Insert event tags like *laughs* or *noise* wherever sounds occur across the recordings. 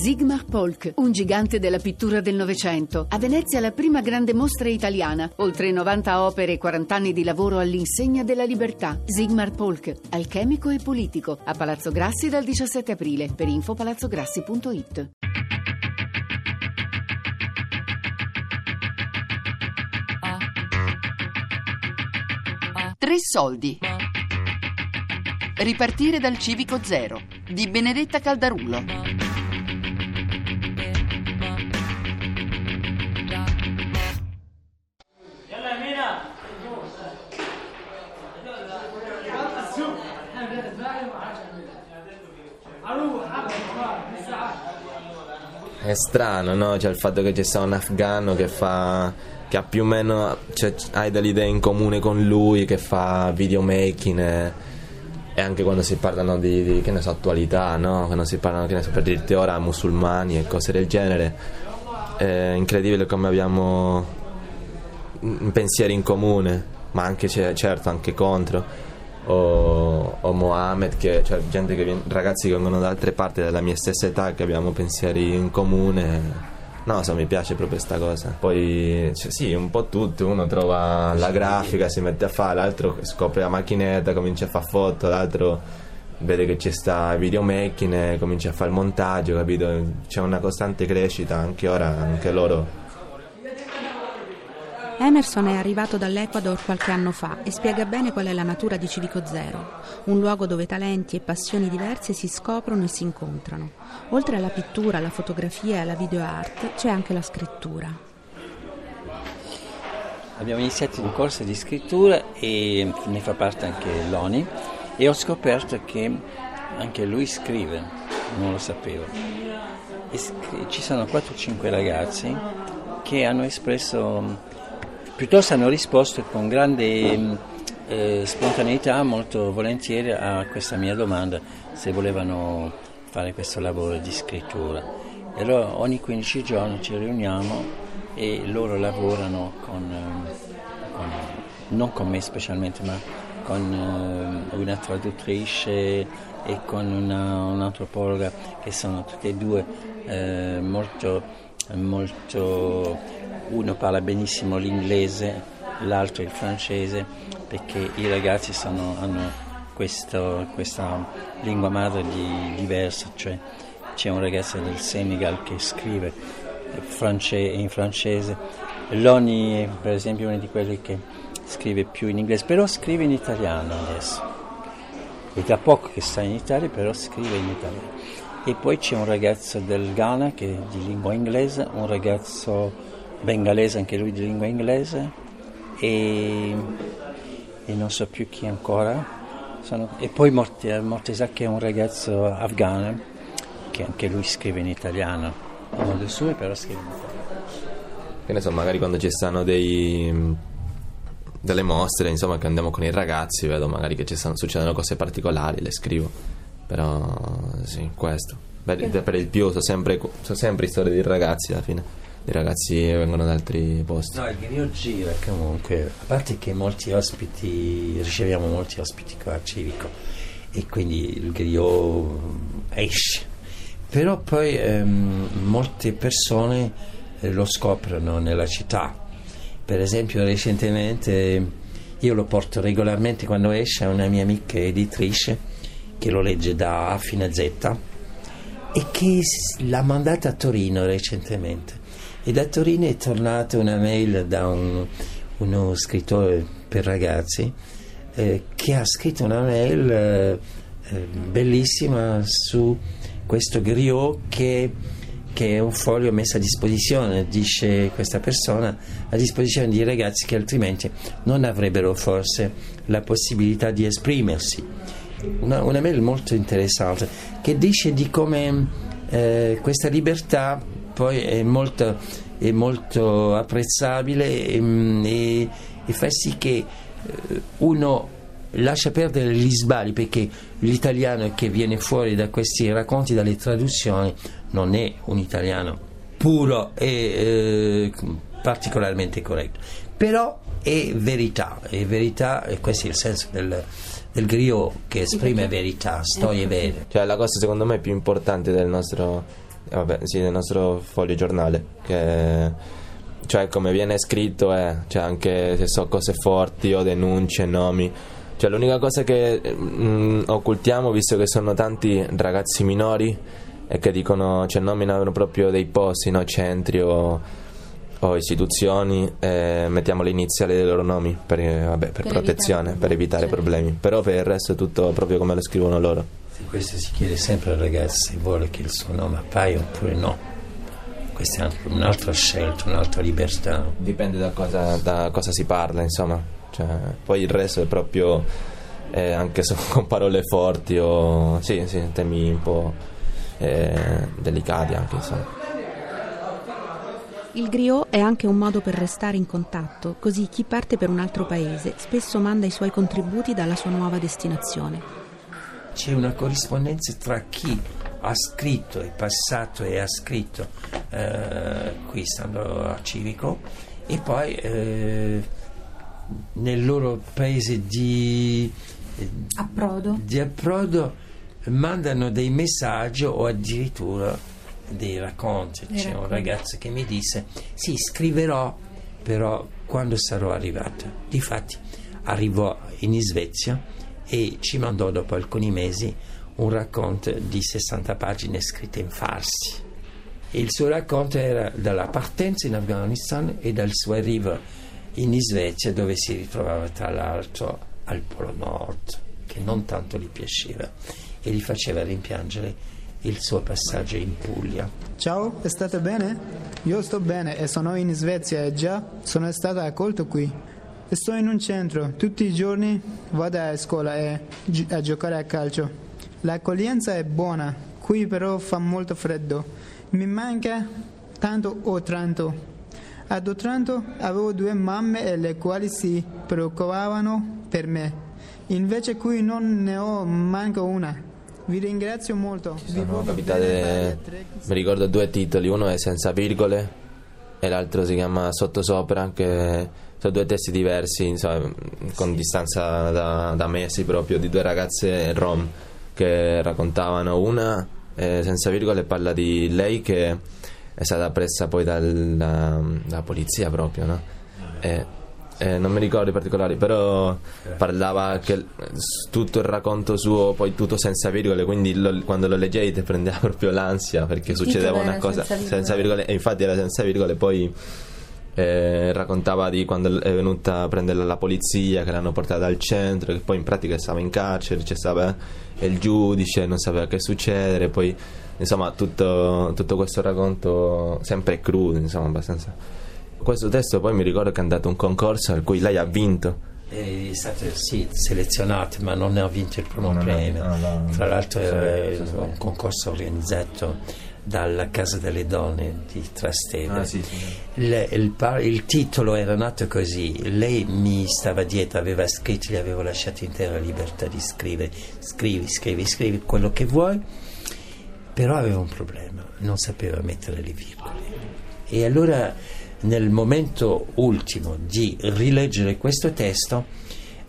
Sigmar Polk, un gigante della pittura del Novecento. A Venezia la prima grande mostra italiana. Oltre 90 opere e 40 anni di lavoro all'insegna della libertà. Sigmar Polk, alchemico e politico. A Palazzo Grassi dal 17 aprile. Per info palazzograssi.it. Tre soldi. Ripartire dal civico zero di Benedetta Caldarulo. È strano, no? Cioè il fatto che ci sia un afgano che fa che ha più o meno cioè, hai delle idee in comune con lui che fa videomaking e, e anche quando si parlano di, di, che ne so attualità no? quando si parlano che ne so per dirti ora musulmani e cose del genere è incredibile come abbiamo pensieri in comune ma anche certo anche contro o, o Mohamed, che, cioè gente che viene, ragazzi che vengono da altre parti della mia stessa età, che abbiamo pensieri in comune. No, so, mi piace proprio questa cosa. Poi, cioè, sì, un po' tutti. Uno trova la grafica, si mette a fare, l'altro scopre la macchinetta, comincia a fare foto, l'altro vede che c'è sta videomaking e comincia a fare il montaggio, capito? C'è una costante crescita, anche ora, anche loro Emerson è arrivato dall'Ecuador qualche anno fa e spiega bene qual è la natura di Civico Zero, un luogo dove talenti e passioni diverse si scoprono e si incontrano. Oltre alla pittura, alla fotografia e alla videoart c'è anche la scrittura. Abbiamo iniziato un corso di scrittura e ne fa parte anche Loni e ho scoperto che anche lui scrive, non lo sapevo. E ci sono 4-5 ragazzi che hanno espresso piuttosto hanno risposto con grande mm, eh, spontaneità, molto volentieri a questa mia domanda se volevano fare questo lavoro di scrittura. E allora ogni 15 giorni ci riuniamo e loro lavorano con, eh, con non con me specialmente, ma con uh, una traduttrice e con una, un'antropologa che sono tutte e due uh, molto, molto uno parla benissimo l'inglese, l'altro il francese, perché i ragazzi sono, hanno questo, questa lingua madre di, diversa, cioè c'è un ragazzo del Senegal che scrive in francese, Loni per esempio è uno di quelli che scrive più in inglese, però scrive in italiano adesso. È da poco che sta in Italia, però scrive in italiano. E poi c'è un ragazzo del Ghana che è di lingua inglese, un ragazzo bengalese, anche lui di lingua inglese, e, e non so più chi ancora. Sono, e poi Mortesa che è un ragazzo afghano, che anche lui scrive in italiano, non le sue però scrive in italiano. Che ne so, magari quando ci stanno dei delle mostre, insomma, che andiamo con i ragazzi, vedo magari che ci stanno, succedono cose particolari, le scrivo. Però sì, questo. Per, per il più sono sempre, sono sempre storie di ragazzi alla fine i ragazzi vengono da altri posti. No, il Grio gira comunque, a parte che molti ospiti, riceviamo molti ospiti qua a Civico e quindi il Grio esce, però poi ehm, molte persone eh, lo scoprono nella città. Per esempio recentemente io lo porto regolarmente quando esce a una mia amica editrice che lo legge da A fino a Z e che l'ha mandata a Torino recentemente e da Torino è tornata una mail da un, uno scrittore per ragazzi eh, che ha scritto una mail eh, bellissima su questo griot che, che, è un foglio messo a disposizione, dice questa persona, a disposizione di ragazzi che altrimenti non avrebbero forse la possibilità di esprimersi. Una, una mail molto interessante che dice di come eh, questa libertà poi è molto, è molto apprezzabile e, mm, e, e, fa sì che eh, uno lascia perdere gli sbagli perché l'italiano che viene fuori da questi racconti, dalle traduzioni, non è un italiano puro e eh, particolarmente corretto, però è verità, è verità e questo è il senso del, del griot che esprime verità, storie vere. Cioè la cosa secondo me più importante del nostro vabbè, sì, nel nostro foglio giornale, che cioè come viene scritto è, cioè anche se so cose forti o denunce, nomi. Cioè l'unica cosa che mh, mm, occultiamo, visto che sono tanti ragazzi minori e che dicono, cioè nominano proprio dei posti, no, centri o, o istituzioni, eh, mettiamo le iniziali dei loro nomi per, vabbè, per, per protezione, evitare per evitare certo. problemi. Però per il resto è tutto proprio come lo scrivono loro. Sì, questo si chiede sempre al ragazzo se vuole che il suo nome appaia oppure no questa è un'altra scelta, un'altra libertà. Dipende da cosa, da cosa si parla, insomma. Cioè, poi il resto è proprio eh, anche *laughs* con parole forti o sì, sì, temi un po' eh, delicati anche, insomma. Il griot è anche un modo per restare in contatto, così chi parte per un altro paese spesso manda i suoi contributi dalla sua nuova destinazione. C'è una corrispondenza tra chi ha scritto, è passato e ha scritto eh, qui stando a Civico e poi eh, nel loro paese di approdo. di approdo mandano dei messaggi o addirittura dei racconti. Dei C'è racconti. un ragazzo che mi disse: Sì, scriverò, però quando sarò arrivato. Difatti, arrivò in Svezia e ci mandò dopo alcuni mesi un racconto di 60 pagine scritte in farsi. Il suo racconto era dalla partenza in Afghanistan e dal suo arrivo in Svezia dove si ritrovava tra l'altro al Polo Nord, che non tanto gli piaceva e gli faceva rimpiangere il suo passaggio in Puglia. Ciao, state bene? Io sto bene e sono in Svezia e già sono stato accolto qui. Sto in un centro, tutti i giorni vado a scuola e a giocare a calcio. L'accoglienza è buona, qui però fa molto freddo. Mi manca tanto Otranto. Ad Otranto avevo due mamme le quali si preoccupavano per me. Invece qui non ne ho manco una. Vi ringrazio molto. Ci sono capitate, mi ricordo due titoli, uno è Senza virgole e l'altro si chiama Sottosopra, che sono due testi diversi, insomma, con distanza da, da mesi proprio, di due ragazze rom che raccontavano una eh, senza virgole parla di lei che è stata presa poi dalla, dalla polizia proprio no? e, eh, non mi ricordo i particolari però parlava che tutto il racconto suo poi tutto senza virgole quindi lo, quando lo leggevi ti prendeva *laughs* proprio l'ansia perché succedeva una cosa senza virgole. senza virgole e infatti era senza virgole poi eh, raccontava di quando è venuta a prendere la polizia, che l'hanno portata al centro, che poi in pratica stava in carcere, c'è stava il giudice, non sapeva che succedere, poi insomma tutto, tutto questo racconto sempre crudo, insomma abbastanza. Questo testo poi mi ricordo che è andato a un concorso al cui lei ha vinto. È stato sì, selezionato, ma non ha vinto il primo premio. Tra l'altro era un concorso organizzato dalla Casa delle Donne di Trastevere. Ah, sì, sì. Il, il, il, titolo era nato così, lei mi stava dietro, aveva scritto, gli avevo lasciato intera libertà di scrivere, scrivi, scrivi, scrivi quello che vuoi, però aveva un problema, non sapeva mettere le virgole. E allora nel momento ultimo di rileggere questo testo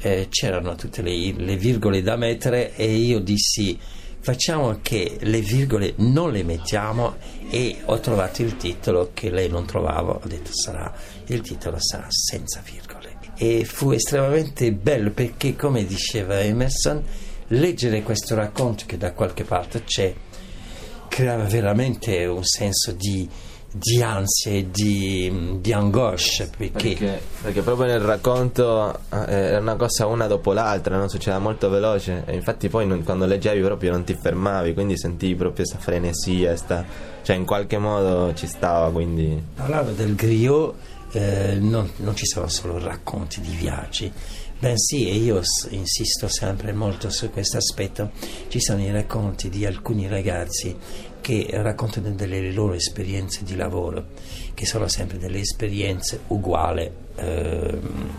eh, c'erano tutte le, le virgole da mettere e io dissi facciamo che le virgole non le mettiamo e ho trovato il titolo che lei non trovava, ho detto sarà, il titolo sarà senza virgole. E fu estremamente bello perché, come diceva Emerson, leggere questo racconto che da qualche parte c'è creava veramente un senso di di ansia e di, di angoscia perché... perché... perché proprio nel racconto eh, è una cosa una dopo l'altra non succedeva molto veloce e infatti poi non, quando leggevi proprio non ti fermavi quindi sentivi proprio questa frenesia sta, cioè in qualche modo ci stava quindi parlavo del griot eh, non, non ci sono solo racconti di viaggi bensì, e io insisto sempre molto su questo aspetto, ci sono i racconti di alcuni ragazzi che raccontano delle loro esperienze di lavoro, che sono sempre delle esperienze uguali, ehm,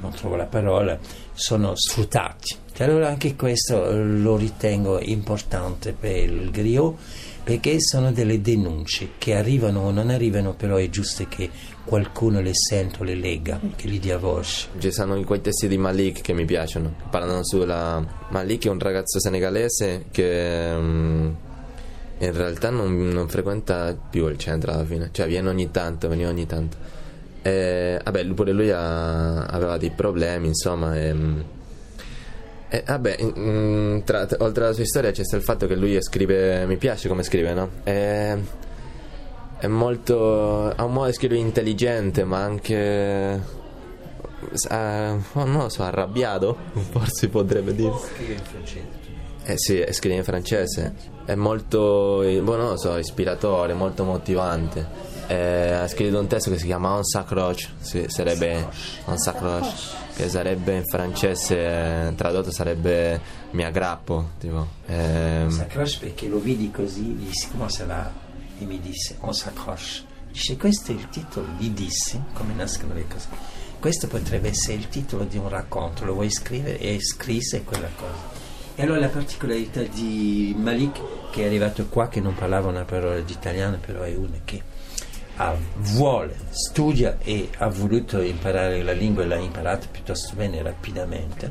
non trovo la parola, sono sfruttati. E allora anche questo lo ritengo importante per il griot perché sono delle denunce che arrivano o non arrivano, però è giusto che qualcuno le senta o le legga, che gli dia voce. Ci sono quei testi di Malik che mi piacciono, parlano sulla... Malik è un ragazzo senegalese che... Um in realtà non, non frequenta più il centro alla fine, cioè viene ogni tanto, veniva ogni tanto. E, vabbè, pure lui ha, aveva dei problemi, insomma. E, e vabbè, in, tra, oltre alla sua storia c'è il fatto che lui scrive, mi piace come scrive, no? E, è molto, ha un modo di scrivere intelligente, ma anche, eh, non lo so, arrabbiato, *laughs* forse potrebbe dire. Scrive in francese. Eh sì, scrive in francese. È molto, boh, non lo so, ispiratore, molto motivante. Eh, ha scritto un testo che si chiama On s'accroche, sì, sarebbe On s'accroche, che sarebbe in francese, eh, tradotto sarebbe mi aggrappo, tipo. Ehm, s'accroche perché lo vidi così, dissi come ça va e mi disse on s'accroche. Dice questo è il titolo, gli dissi come nascono le cose. Questo potrebbe essere il titolo di un racconto, lo vuoi scrivere? E scrisse quella cosa. E allora la particolarità di Malik, che è arrivato qua, che non parlava una parola di italiano, però è uno che ha, vuole, studia e ha voluto imparare la lingua e l'ha imparata piuttosto bene rapidamente,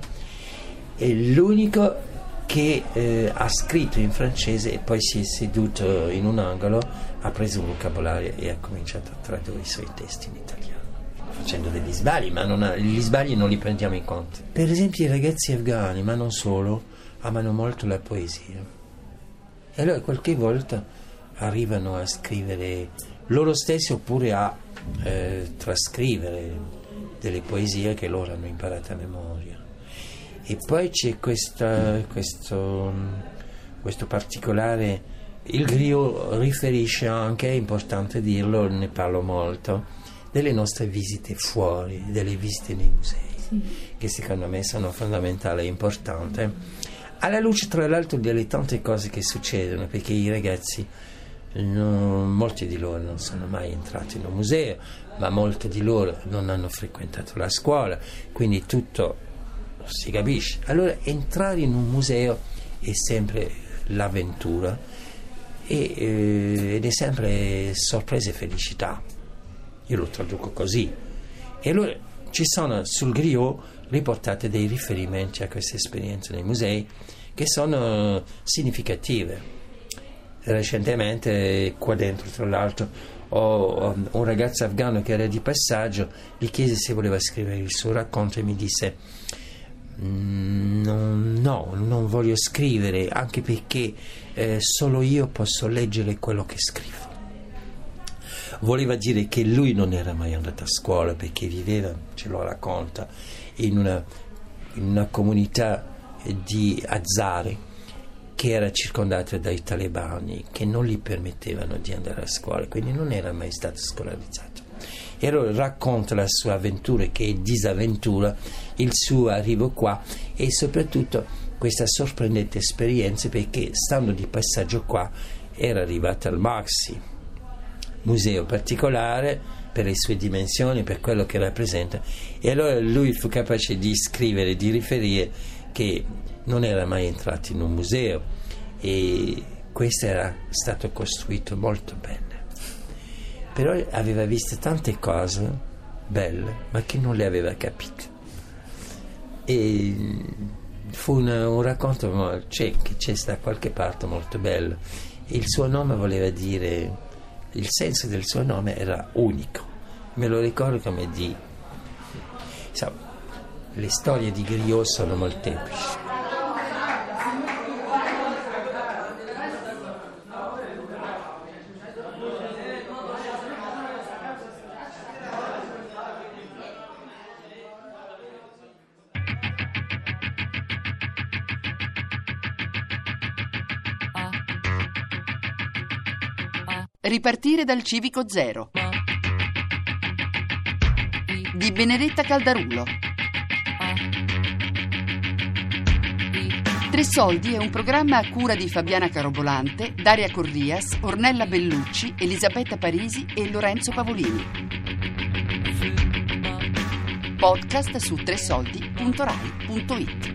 è l'unico che eh, ha scritto in francese e poi si è seduto in un angolo, ha preso un vocabolario e ha cominciato a tradurre i suoi testi in italiano facendo degli sbagli, ma ha, gli sbagli non li prendiamo in conto. Per esempio i ragazzi afghani, ma non solo, amano molto la poesia. E allora qualche volta arrivano a scrivere loro stessi oppure a eh, trascrivere delle poesie che loro hanno imparato a memoria. E poi c'è questa, questo, questo particolare, il griot riferisce anche, è importante dirlo, ne parlo molto, delle nostre visite fuori, delle visite nei musei, sì. che secondo me sono fondamentali e importanti. Alla luce, tra l'altro, delle tante cose che succedono, perché i ragazzi, non, molti di loro non sono mai entrati in un museo, ma molti di loro non hanno frequentato la scuola, quindi tutto si capisce. Allora, entrare in un museo è sempre l'avventura e, eh, ed è sempre sorpresa e felicità io lo traduco così. E allora ci sono sul griot riportate dei riferimenti a queste esperienze nei musei che sono significative. Recentemente, qua dentro, tra l'altro, ho un ragazzo afghano che era di passaggio, gli chiese se voleva scrivere il suo racconto e mi disse mm, no, non voglio scrivere, anche perché eh, solo io posso leggere quello che scrivo voleva dire che lui non era mai andato a scuola perché viveva, ce lo racconta, in una, in una comunità di Azzari che era circondata dai talebani che non gli permettevano di andare a scuola, quindi non era mai stato scolarizzato. E allora racconta la sua avventura, che è disavventura, il suo arrivo qua e soprattutto questa sorprendente esperienza perché stando di passaggio qua era arrivata al Maxi, museo particolare per le sue dimensioni, per quello che rappresenta. E allora lui fu capace di scrivere, di riferire che non era mai entrato in un museo e questo era stato costruito molto bene. Però aveva visto tante cose belle, ma che non le aveva capite. E fu una, un racconto c'è, che c'è da qualche parte molto bello. Il suo nome voleva dire il senso del suo nome era unico. Me lo ricordo come di... Insomma, le storie di Griot sono molteplici. Ripartire dal civico zero di Benedetta Caldarulo. Tre soldi è un programma a cura di Fabiana Carobolante, Daria Corrias, Ornella Bellucci, Elisabetta Parisi e Lorenzo Pavolini. Podcast su tresoldi.rai.it